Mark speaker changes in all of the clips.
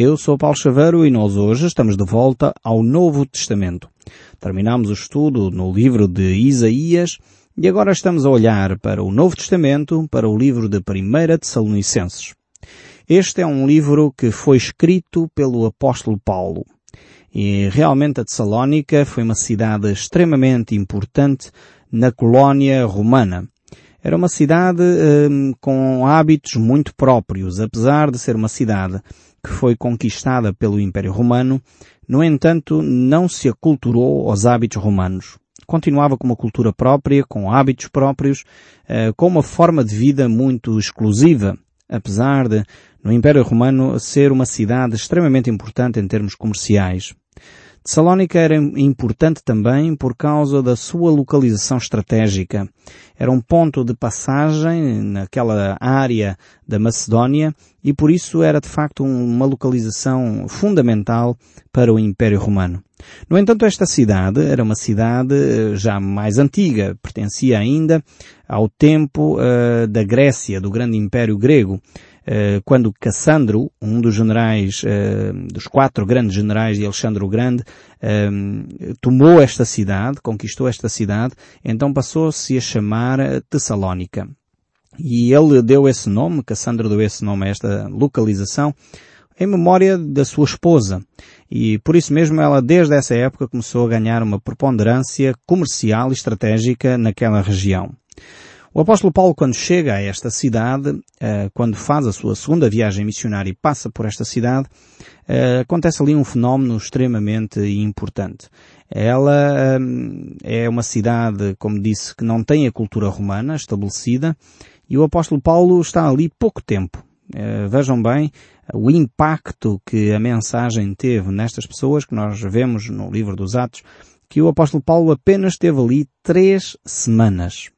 Speaker 1: Eu sou Paulo Chaveiro e nós hoje estamos de volta ao Novo Testamento. Terminamos o estudo no livro de Isaías e agora estamos a olhar para o Novo Testamento, para o livro de 1 Tessalonicenses. Este é um livro que foi escrito pelo apóstolo Paulo. E realmente a Tessalónica foi uma cidade extremamente importante na colónia romana. Era uma cidade hum, com hábitos muito próprios, apesar de ser uma cidade que foi conquistada pelo Império Romano, no entanto não se aculturou aos hábitos romanos. Continuava com uma cultura própria, com hábitos próprios, eh, com uma forma de vida muito exclusiva, apesar de, no Império Romano, ser uma cidade extremamente importante em termos comerciais. Salónica era importante também por causa da sua localização estratégica. Era um ponto de passagem naquela área da Macedónia e por isso era de facto uma localização fundamental para o Império Romano. No entanto, esta cidade era uma cidade eh, já mais antiga, pertencia ainda ao tempo uh, da Grécia, do grande Império Grego. Eh, quando Cassandro, um dos generais, eh, dos quatro grandes generais de Alexandre o Grande, eh, tomou esta cidade, conquistou esta cidade, então passou-se a chamar Tessalónica. E ele deu esse nome, Cassandro deu esse nome a esta localização, em memória da sua esposa. E por isso mesmo ela desde essa época começou a ganhar uma preponderância comercial e estratégica naquela região. O apóstolo Paulo, quando chega a esta cidade, eh, quando faz a sua segunda viagem missionária e passa por esta cidade, eh, acontece ali um fenómeno extremamente importante. Ela eh, é uma cidade, como disse, que não tem a cultura romana estabelecida e o apóstolo Paulo está ali pouco tempo. Vejam bem o impacto que a mensagem teve nestas pessoas que nós vemos no livro dos Atos, que o apóstolo Paulo apenas esteve ali três semanas.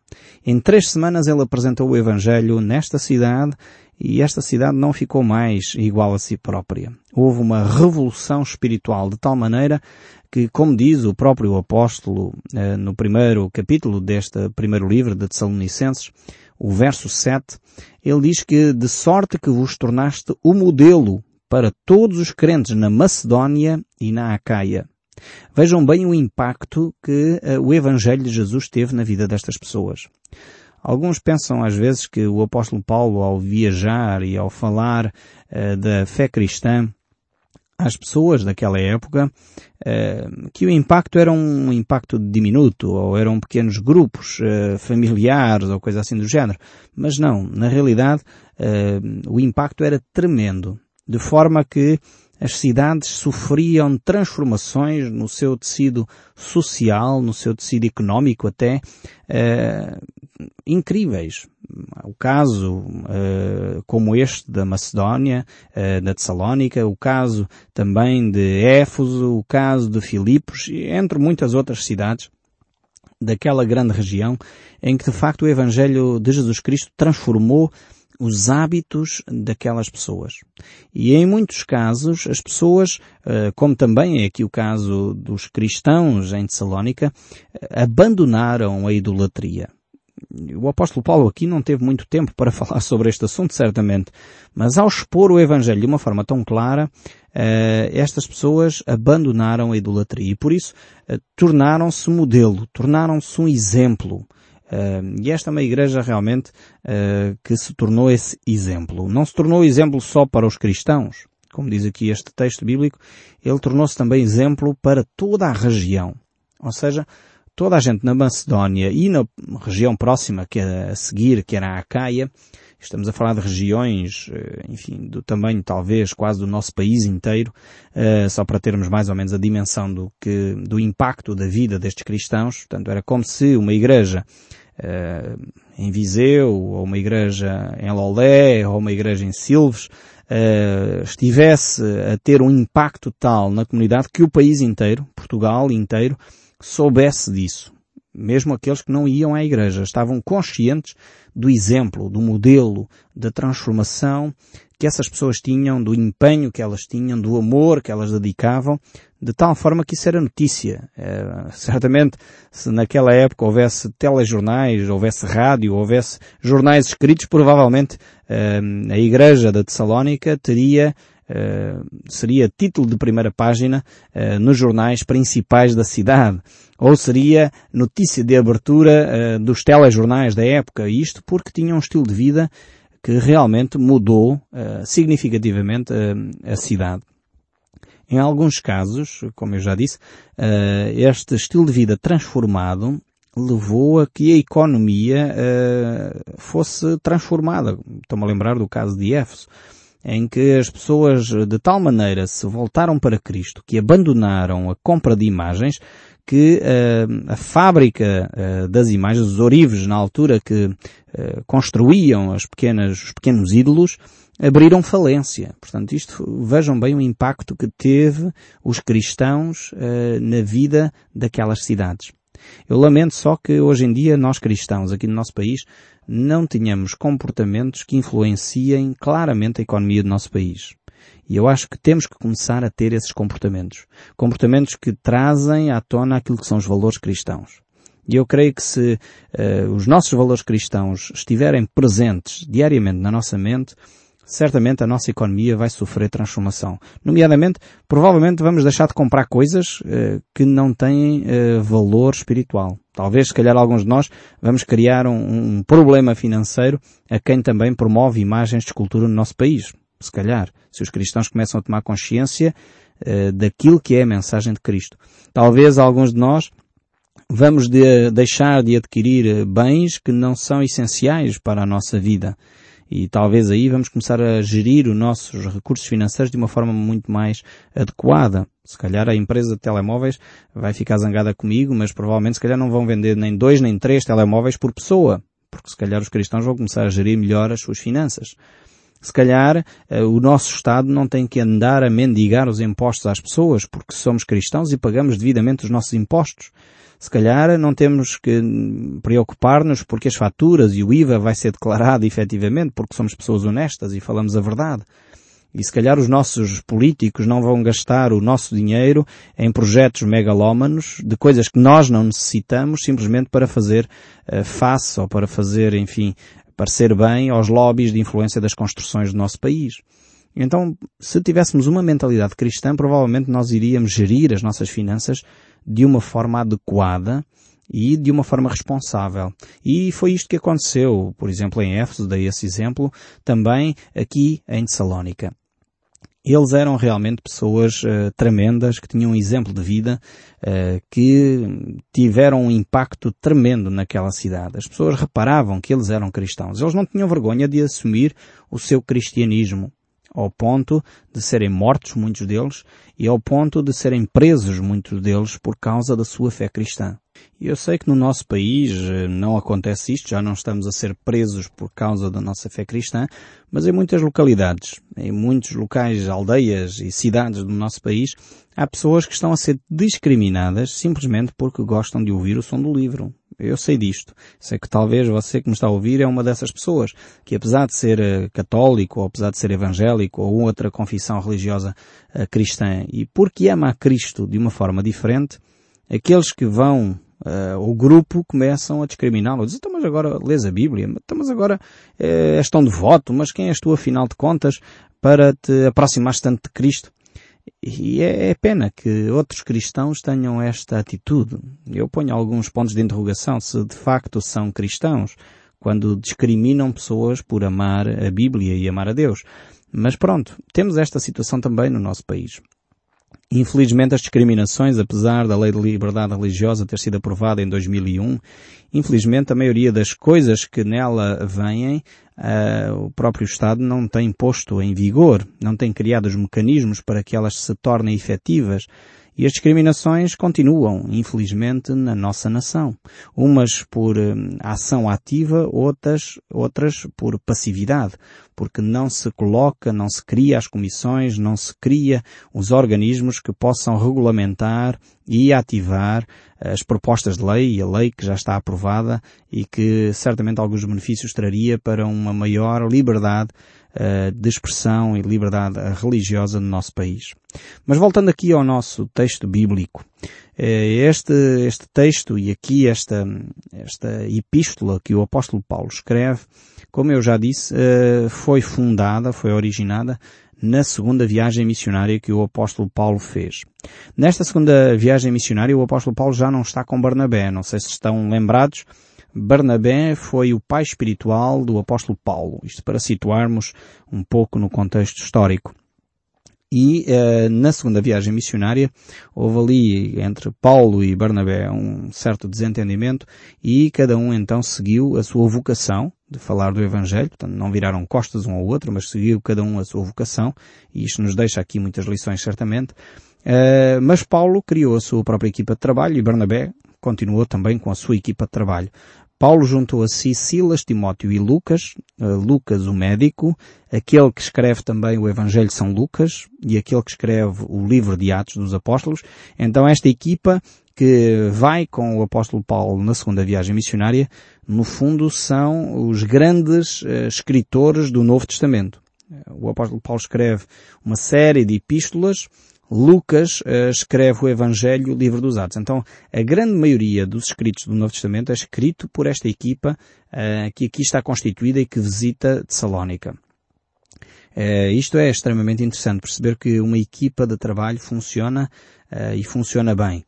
Speaker 1: Em três semanas ele apresentou o Evangelho nesta cidade e esta cidade não ficou mais igual a si própria. Houve uma revolução espiritual de tal maneira que, como diz o próprio apóstolo eh, no primeiro capítulo deste primeiro livro de Tessalonicenses, o verso 7, ele diz que de sorte que vos tornaste o modelo para todos os crentes na Macedónia e na Acaia. Vejam bem o impacto que uh, o Evangelho de Jesus teve na vida destas pessoas. Alguns pensam às vezes que o apóstolo Paulo, ao viajar e ao falar uh, da fé cristã às pessoas daquela época, uh, que o impacto era um impacto diminuto, ou eram pequenos grupos uh, familiares, ou coisa assim do género. Mas não, na realidade, o impacto era tremendo. De forma que as cidades sofriam transformações no seu tecido social, no seu tecido económico até, eh, incríveis. O caso eh, como este da Macedónia, eh, da Tessalónica, o caso também de Éfeso, o caso de Filipos, entre muitas outras cidades daquela grande região em que de facto o Evangelho de Jesus Cristo transformou os hábitos daquelas pessoas. E em muitos casos, as pessoas, eh, como também é aqui o caso dos cristãos em Tessalónica, eh, abandonaram a idolatria. O apóstolo Paulo aqui não teve muito tempo para falar sobre este assunto, certamente, mas ao expor o Evangelho de uma forma tão clara, eh, estas pessoas abandonaram a idolatria e por isso tornaram-se modelo, tornaram-se um exemplo e esta é uma igreja realmente uh, que se tornou esse exemplo. Não se tornou exemplo só para os cristãos, como diz aqui este texto bíblico, ele tornou-se também exemplo para toda a região. Ou seja, toda a gente na Macedónia e na região próxima, que é a seguir, que era a Acaia, estamos a falar de regiões, eh, enfim, do tamanho talvez quase do nosso país inteiro, só para termos mais ou menos a dimensão do que, do impacto da vida destes cristãos. Portanto, era como se uma igreja uh, em Viseu, ou uma igreja em Lolé, ou uma igreja em Silves, estivesse a ter um impacto tal na comunidade que o país inteiro, Portugal inteiro, soubesse disso. Mesmo aqueles que não iam à igreja estavam conscientes do exemplo, do modelo, da transformação que essas pessoas tinham, do empenho que elas tinham, do amor que elas dedicavam, de tal forma que isso era notícia. É, certamente, se naquela época houvesse telejornais, houvesse rádio, houvesse jornais escritos, provavelmente é, a igreja da Tessalónica teria seria título de primeira página nos jornais principais da cidade. Ou seria notícia de abertura dos telejornais da época. Isto porque tinha um estilo de vida que realmente mudou significativamente a cidade. Em alguns casos, como eu já disse, este estilo de vida transformado levou a que a economia fosse transformada. Estou-me a lembrar do caso de Éfeso, em que as pessoas de tal maneira se voltaram para Cristo que abandonaram a compra de imagens que uh, a fábrica uh, das imagens, os orives na altura que construíam as pequenas, os pequenos ídolos, abriram falência. Portanto, isto, vejam bem o impacto que teve os cristãos na vida daquelas cidades. Eu lamento só que hoje em dia nós cristãos aqui no nosso país não tenhamos comportamentos que influenciem claramente a economia do nosso país. E eu acho que temos que começar a ter esses comportamentos. Comportamentos que trazem à tona aquilo que são os valores cristãos. E eu creio que se uh, os nossos valores cristãos estiverem presentes diariamente na nossa mente, certamente a nossa economia vai sofrer transformação. Nomeadamente, provavelmente vamos deixar de comprar coisas uh, que não têm uh, valor espiritual. Talvez, se calhar, alguns de nós vamos criar um, um, problema financeiro a quem também promove imagens de escultura no nosso país. Se calhar, se os cristãos começam a tomar consciência uh, daquilo que é a mensagem de Cristo. Talvez alguns de nós vamos de, deixar de adquirir bens que não são essenciais para a nossa vida. E talvez aí vamos começar a gerir os nossos recursos financeiros de uma forma muito mais adequada. Se calhar a empresa de telemóveis vai ficar zangada comigo, mas provavelmente se calhar não vão vender nem dois nem três telemóveis por pessoa. Porque se calhar os cristãos vão começar a gerir melhor as suas finanças. Se calhar eh, o nosso Estado não tem que andar a mendigar os impostos às pessoas, porque somos cristãos e pagamos devidamente os nossos impostos se calhar não temos que preocupar-nos porque as faturas e o IVA vai ser declarado efetivamente porque somos pessoas honestas e falamos a verdade. E se calhar os nossos políticos não vão gastar o nosso dinheiro em projetos megalómanos de coisas que nós não necessitamos simplesmente para fazer uh, face ou para fazer, enfim, parecer bem aos lobbies de influência das construções do nosso país. Então, se tivéssemos uma mentalidade cristã, provavelmente nós iríamos gerir as nossas finanças de uma forma adequada e de uma forma responsável. E foi isto que aconteceu, por exemplo, em Éfeso, dei esse exemplo, também aqui em Tessalónica. Eles eram realmente pessoas uh, tremendas, que tinham um exemplo de vida, uh, que tiveram um impacto tremendo naquela cidade. As pessoas reparavam que eles eram cristãos. Eles não tinham vergonha de assumir o seu cristianismo ao ponto de serem mortos muitos deles e ao ponto de serem presos muitos deles por causa da sua fé cristã. E eu sei que no nosso país eh, não acontece isto, já não estamos a ser presos por causa da nossa fé cristã, mas em muitas localidades, em muitos locais, aldeias e cidades do nosso país, há pessoas que estão a ser discriminadas simplesmente porque gostam de ouvir o som do livro, eu sei disto. Sei que talvez você que me está a ouvir é uma dessas pessoas que apesar de ser eh, católico, ou apesar de ser evangélico, ou outra confissão religiosa uh, cristã, e porque ama a Cristo de uma forma diferente, aqueles que vão Uh, o grupo começam a discriminá-lo. Dizem, então mas agora lês a Bíblia, então mas agora uh, és tão devoto, mas quem és tu afinal de contas para te aproximares tanto de Cristo? E é, é, pena que outros cristãos tenham esta atitude. Eu ponho alguns pontos de interrogação se de facto são cristãos quando discriminam pessoas por amar a Bíblia e amar a Deus. Mas pronto, temos esta situação também no nosso país. Infelizmente as discriminações, apesar da lei de liberdade religiosa ter sido aprovada em 2001, infelizmente a maioria das coisas que nela vêm, uh, o próprio Estado não tem posto em vigor, não tem criado os mecanismos para que elas se tornem efetivas. E as discriminações continuam, infelizmente, na nossa nação. Umas por hum, ação ativa, outras, outras por passividade. Porque não se coloca, não se cria as comissões, não se cria os organismos que possam regulamentar e ativar as propostas de lei e a lei que já está aprovada e que certamente alguns benefícios traria para uma maior liberdade uh, de expressão e liberdade religiosa no nosso país. Mas voltando aqui ao nosso texto bíblico, eh, este, este texto e aqui esta, esta epístola que o apóstolo Paulo escreve, como eu já disse, eh, foi fundada, foi originada na segunda viagem missionária que o apóstolo Paulo fez. Nesta segunda viagem missionária o apóstolo Paulo já não está com Barnabé, não sei se estão lembrados, Barnabé foi o pai espiritual do apóstolo Paulo, isto para situarmos um pouco no contexto histórico. E uh, na segunda viagem missionária houve ali entre Paulo e Barnabé um certo desentendimento e cada um então seguiu a sua vocação de falar do Evangelho, portanto não viraram costas um ao outro, mas seguiu cada um a sua vocação e isto nos deixa aqui muitas lições certamente. Uh, mas Paulo criou a sua própria equipa de trabalho e Barnabé continuou também com a sua equipa de trabalho. Paulo juntou a si Silas, Timóteo e Lucas, uh, Lucas o médico, aquele que escreve também o Evangelho de São Lucas e aquele que escreve o livro de Atos dos Apóstolos. Então esta equipa que vai com o apóstolo Paulo na segunda viagem missionária, no fundo são os grandes uh, escritores do Novo Testamento. O apóstolo Paulo escreve uma série de epístolas Lucas uh, escreve o Evangelho, o livro dos Atos. Então, a grande maioria dos escritos do Novo Testamento é escrito por esta equipa uh, que aqui está constituída e que visita Tessalónica. Uh, isto é extremamente interessante, perceber que uma equipa de trabalho funciona e funciona bem.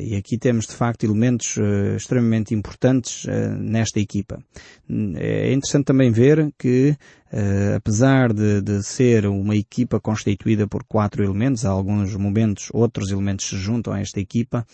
Speaker 1: e aqui temos de facto elementos extremamente importantes nesta equipa. É interessante também ver que Uh, apesar de, de, ser uma equipa constituída por quatro elementos, há alguns momentos outros elementos se juntam a esta equipa,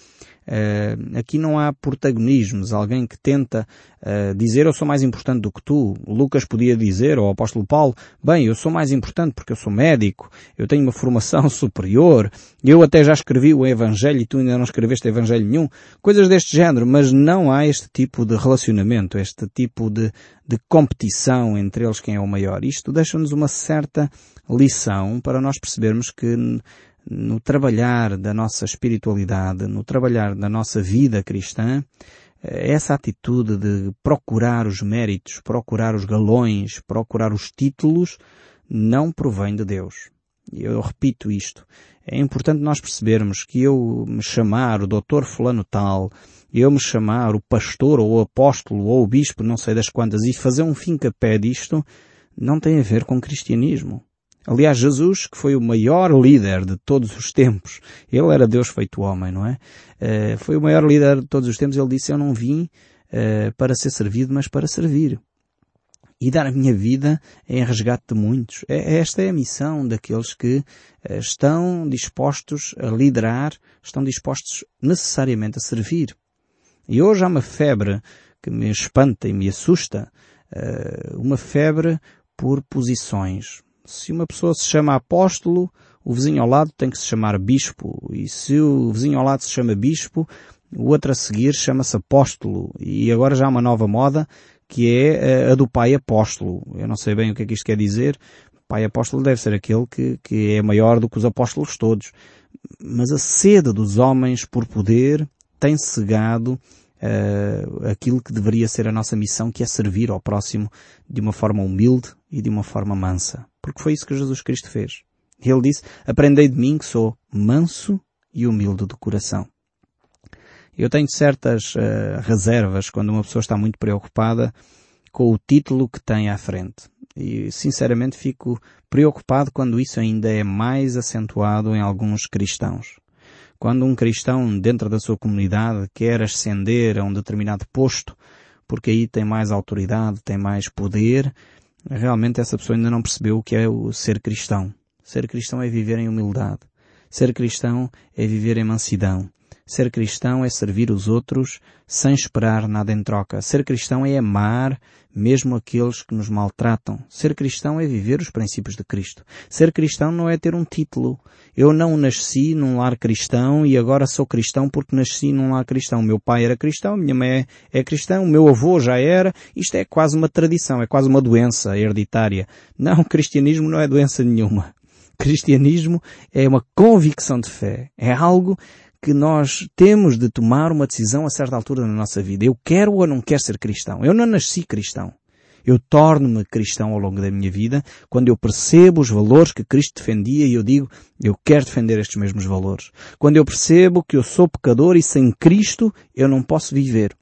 Speaker 1: uh, aqui não há protagonismos, alguém que tenta uh, dizer eu sou mais importante do que tu. Lucas podia dizer, ou o apóstolo Paulo, bem, eu sou mais importante porque eu sou médico, eu tenho uma formação superior, eu até já escrevi o Evangelho e tu ainda não escreveste Evangelho nenhum. Coisas deste género, mas não há este tipo de relacionamento, este tipo de, de competição entre eles quem é o maior. Isto deixa-nos uma certa lição para nós percebermos que no trabalhar da nossa espiritualidade, no trabalhar da nossa vida cristã, essa atitude de procurar os méritos, procurar os galões, procurar os títulos, não provém de Deus. Eu repito isto. É importante nós percebermos que eu me chamar o doutor fulano tal, eu me chamar o pastor ou o apóstolo ou o bispo, não sei das quantas, e fazer um fim-capé disto, não tem a ver com cristianismo. Aliás, Jesus, que foi o maior líder de todos os tempos, ele era Deus feito homem, não é? Uh, foi o maior líder de todos os tempos, ele disse, eu não vim uh, para ser servido, mas para servir. E dar a minha vida em resgate de muitos. É, esta é a missão daqueles que uh, estão dispostos a liderar, estão dispostos necessariamente a servir. E hoje há uma febre que me espanta e me assusta, uh, uma febre por posições. Se uma pessoa se chama apóstolo, o vizinho ao lado tem que se chamar bispo. E se o vizinho ao lado se chama bispo, o outro a seguir chama-se apóstolo. E agora já há uma nova moda que é eh, a do pai apóstolo. Eu não sei bem o que é que isto quer dizer. O pai apóstolo deve ser aquele que, que é maior do que os apóstolos todos. Mas a sede dos homens por poder tem cegado uh, aquilo que deveria ser a nossa missão, que é servir ao próximo de uma forma humilde e de uma forma mansa. Porque foi isso que Jesus Cristo fez. Ele disse, aprendei de mim que sou manso e humilde de coração. Eu tenho certas uh, reservas quando uma pessoa está muito preocupada com o título que tem à frente. E sinceramente fico preocupado quando isso ainda é mais acentuado em alguns cristãos. Quando um cristão dentro da sua comunidade quer ascender a um determinado posto, porque aí tem mais autoridade, tem mais poder, realmente essa pessoa ainda não percebeu o que é o ser cristão. Ser cristão é viver em humildade. Ser cristão é viver em mansidão. Ser cristão é servir os outros sem esperar nada em troca. Ser cristão é amar mesmo aqueles que nos maltratam. Ser cristão é viver os princípios de Cristo. Ser cristão não é ter um título. Eu não nasci num lar cristão e agora sou cristão porque nasci num lar cristão. Meu pai era cristão, minha mãe é, é cristão, meu avô já era. Isto é quase uma tradição, é quase uma doença hereditária. Não, o cristianismo não é doença nenhuma. Cristianismo é uma convicção de fé. É algo que nós temos de tomar uma decisão a certa altura na nossa vida. Eu quero ou não quero ser cristão. Eu não nasci cristão. Eu torno-me cristão ao longo da minha vida quando eu percebo os valores que Cristo defendia e eu digo, eu quero defender estes mesmos valores. Quando eu percebo que eu sou pecador e sem Cristo eu não posso viver.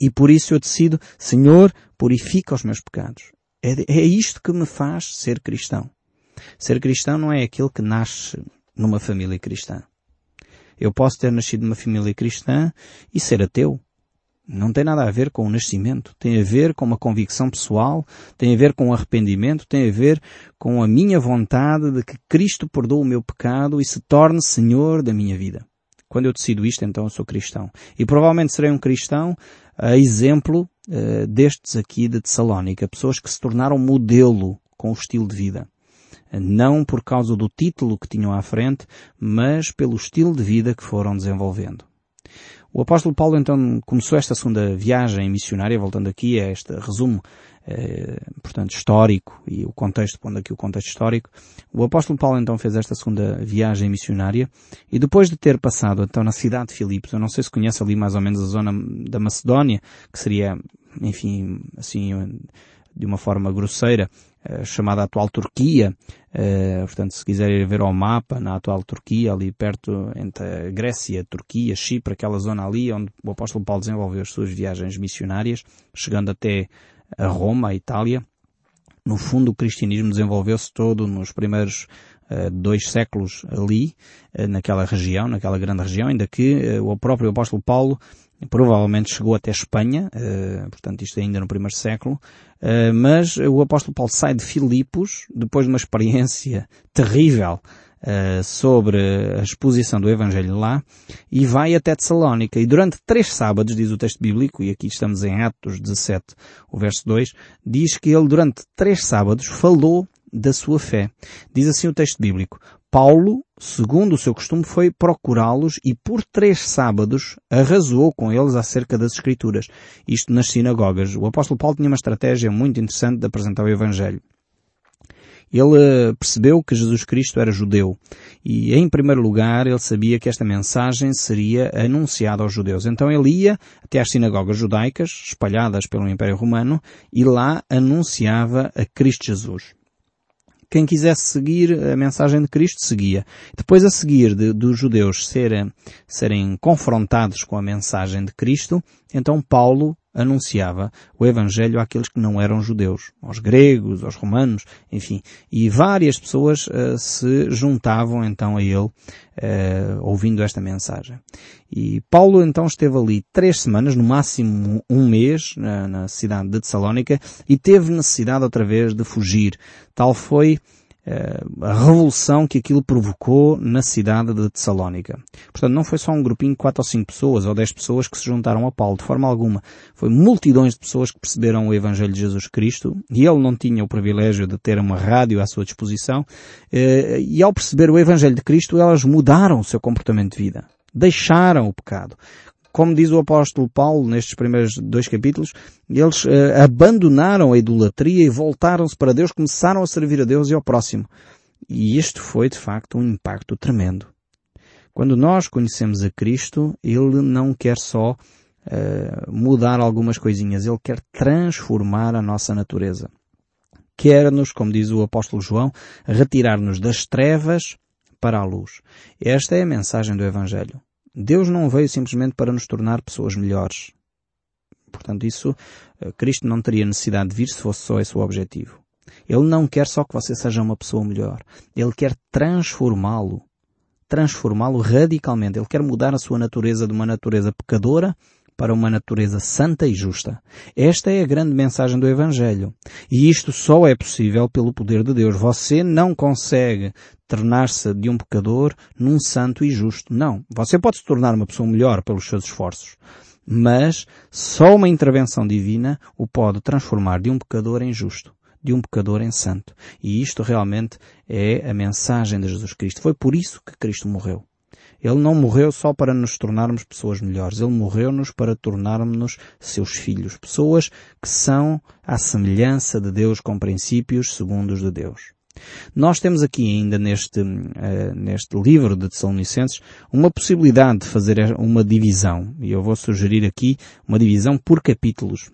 Speaker 1: E por isso eu decido, Senhor, purifica os meus pecados. É, é isto que me faz ser cristão. Ser cristão não é aquele que nasce numa família cristã. Eu posso ter nascido numa família cristã e ser ateu. Não tem nada a ver com o nascimento. Tem a ver com uma convicção pessoal, tem a ver com o arrependimento, tem a ver com a minha vontade de que Cristo perdoe o meu pecado e se torne Senhor da minha vida. Quando eu decido isto, então eu sou cristão. E provavelmente serei um cristão a exemplo uh, destes aqui de Tessalónica. Pessoas que se tornaram modelo com o estilo de vida. Não por causa do título que tinham à frente, mas pelo estilo de vida que foram desenvolvendo. O apóstolo Paulo então começou esta segunda viagem missionária, voltando aqui a este resumo, eh, portanto, histórico e o contexto, pondo aqui o contexto histórico. O apóstolo Paulo então fez esta segunda viagem missionária e depois de ter passado então na cidade de Filipos, eu não sei se conhece ali mais ou menos a zona da Macedónia, que seria, enfim, assim, de uma forma grosseira, eh, chamada atual Turquia. Uh, portanto, se quiserem ver ao mapa, na atual Turquia, ali perto entre a Grécia, Turquia, Chipre, aquela zona ali onde o apóstolo Paulo desenvolveu as suas viagens missionárias, chegando até a Roma, a Itália. No fundo, o cristianismo desenvolveu-se todo nos primeiros uh, dois séculos ali, uh, naquela região, naquela grande região, ainda que o próprio apóstolo Paulo provavelmente chegou até Espanha, portanto isto ainda no primeiro século, mas o apóstolo Paulo sai de Filipos, depois de uma experiência terrível uh, sobre a exposição do Evangelho lá, e vai até Tessalónica. E durante três sábados, diz o texto bíblico, e aqui estamos em Atos 17, o verso 2, diz que ele durante três sábados falou da sua fé. Diz assim o texto bíblico. Paulo, segundo o seu costume, foi procurá-los e por três sábados arrasou com eles acerca das Escrituras. Isto nas sinagogas. O apóstolo Paulo tinha uma estratégia muito interessante de apresentar o Evangelho. Ele eh, percebeu que Jesus Cristo era judeu e, em primeiro lugar, ele sabia que esta mensagem seria anunciada aos judeus. Então ele ia até às sinagogas judaicas, espalhadas pelo Império Romano, e lá anunciava a Cristo Jesus quem quisesse seguir a mensagem de Cristo seguia. Depois a seguir de, dos judeus serem, serem confrontados com a mensagem de Cristo, então Paulo anunciava o Evangelho àqueles que não eram judeus, aos gregos, aos romanos, enfim. E várias pessoas uh, se juntavam então a ele, uh, ouvindo esta mensagem. E Paulo então esteve ali três semanas, no máximo um mês, na, na cidade de Tessalónica, e teve necessidade outra vez de fugir. Tal foi a revolução que aquilo provocou na cidade de Tessalónica. Portanto, não foi só um grupinho de quatro ou cinco pessoas ou dez pessoas que se juntaram a Paulo, de forma alguma. Foi multidões de pessoas que perceberam o Evangelho de Jesus Cristo e ele não tinha o privilégio de ter uma rádio à sua disposição eh, e ao perceber o Evangelho de Cristo elas mudaram o seu comportamento de vida. Deixaram o pecado como diz o apóstolo Paulo nestes primeiros dois capítulos, eles uh, abandonaram a idolatria e voltaram-se para Deus, começaram a servir a Deus e ao próximo. E isto foi de facto um impacto tremendo. Quando nós conhecemos a Cristo, Ele não quer só uh, mudar algumas coisinhas, Ele quer transformar a nossa natureza. Quer-nos, como diz o apóstolo João, retirar-nos das trevas para a luz. Esta é a mensagem do Evangelho. Deus não veio simplesmente para nos tornar pessoas melhores. Portanto, isso, eh, Cristo não teria necessidade de vir se fosse só esse o objetivo. Ele não quer só que você seja uma pessoa melhor. Ele quer transformá-lo. Transformá-lo radicalmente. Ele quer mudar a sua natureza de uma natureza pecadora para uma natureza santa e justa. Esta é a grande mensagem do Evangelho. E isto só é possível pelo poder de Deus. Você não consegue tornar-se de um pecador num santo e justo. Não. Você pode se tornar uma pessoa melhor pelos seus esforços. Mas só uma intervenção divina o pode transformar de um pecador em justo de um pecador em santo. E isto realmente é a mensagem de Jesus Cristo. Foi por isso que Cristo morreu. Ele não morreu só para nos tornarmos pessoas melhores. Ele morreu-nos para tornarmos-nos seus filhos. Pessoas que são à semelhança de Deus com princípios segundos de Deus. Nós temos aqui ainda neste, uh, neste livro de Tessalonicenses uma possibilidade de fazer uma divisão. E eu vou sugerir aqui uma divisão por capítulos.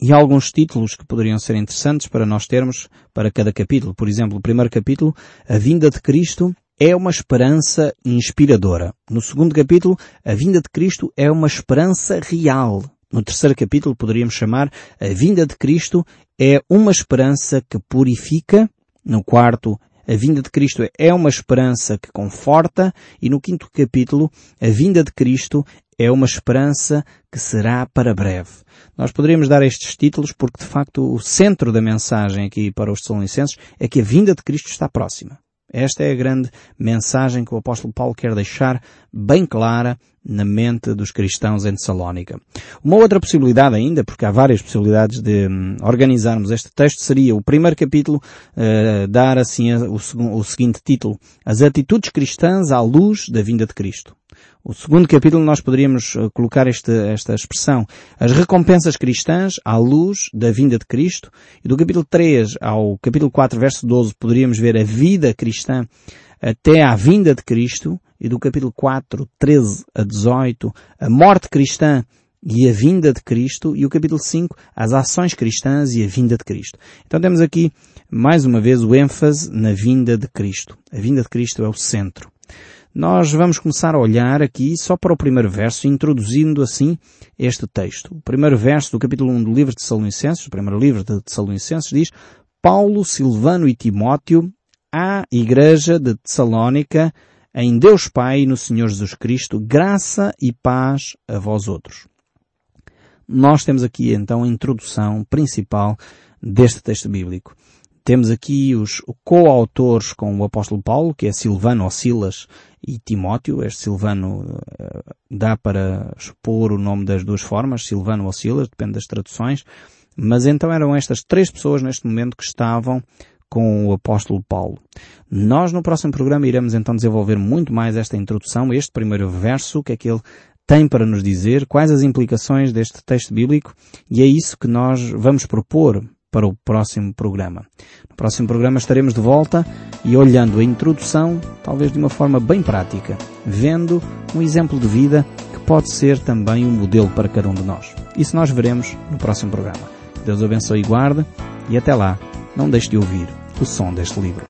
Speaker 1: E alguns títulos que poderiam ser interessantes para nós termos para cada capítulo. Por exemplo, o primeiro capítulo, a vinda de Cristo é uma esperança inspiradora. No segundo capítulo, a vinda de Cristo é uma esperança real. No terceiro capítulo, poderíamos chamar a vinda de Cristo é uma esperança que purifica. No quarto, a vinda de Cristo é uma esperança que conforta e no quinto capítulo, a vinda de Cristo é uma esperança que será para breve. Nós poderíamos dar estes títulos porque de facto o centro da mensagem aqui para os Tessalonicenses é que a vinda de Cristo está próxima. Esta é a grande mensagem que o apóstolo Paulo quer deixar bem clara na mente dos cristãos em Tessalónica. Uma outra possibilidade ainda, porque há várias possibilidades de hum, organizarmos este texto, seria o primeiro capítulo uh, dar assim o, o seguinte título: As atitudes cristãs à luz da vinda de Cristo. O segundo capítulo nós poderíamos eh, colocar este, esta expressão, as recompensas cristãs à luz da vinda de Cristo. E do capítulo 3 ao capítulo 4, verso 12, poderíamos ver a vida cristã até à vinda de Cristo. E do capítulo 4, 13 a 18, a morte cristã e a vinda de Cristo. E o capítulo 5, as ações cristãs e a vinda de Cristo. Então temos aqui, mais uma vez, o ênfase na vinda de Cristo. A vinda de Cristo é o centro. Nós vamos começar a olhar aqui só para o primeiro verso, introduzindo assim este texto. O primeiro verso do capítulo 1 do livro de Tessalonicenses, o primeiro livro de Tessalonicenses, diz Paulo, Silvano e Timóteo à igreja de Tessalónica, em Deus Pai e no Senhor Jesus Cristo, graça e paz a vós outros. Nós temos aqui então a introdução principal deste texto bíblico. Temos aqui os coautores com o apóstolo Paulo, que é Silvano ou Silas e Timóteo. Este Silvano uh, dá para expor o nome das duas formas, Silvano ou Silas, depende das traduções. Mas então eram estas três pessoas neste momento que estavam com o apóstolo Paulo. Nós no próximo programa iremos então desenvolver muito mais esta introdução, este primeiro verso, o que é que ele tem para nos dizer, quais as implicações deste texto bíblico, e é isso que nós vamos propor para o próximo programa. No próximo programa estaremos de volta e olhando a introdução, talvez de uma forma bem prática, vendo um exemplo de vida que pode ser também um modelo para cada um de nós. Isso nós veremos no próximo programa. Deus abençoe e guarde e até lá, não deixe de ouvir o som deste livro.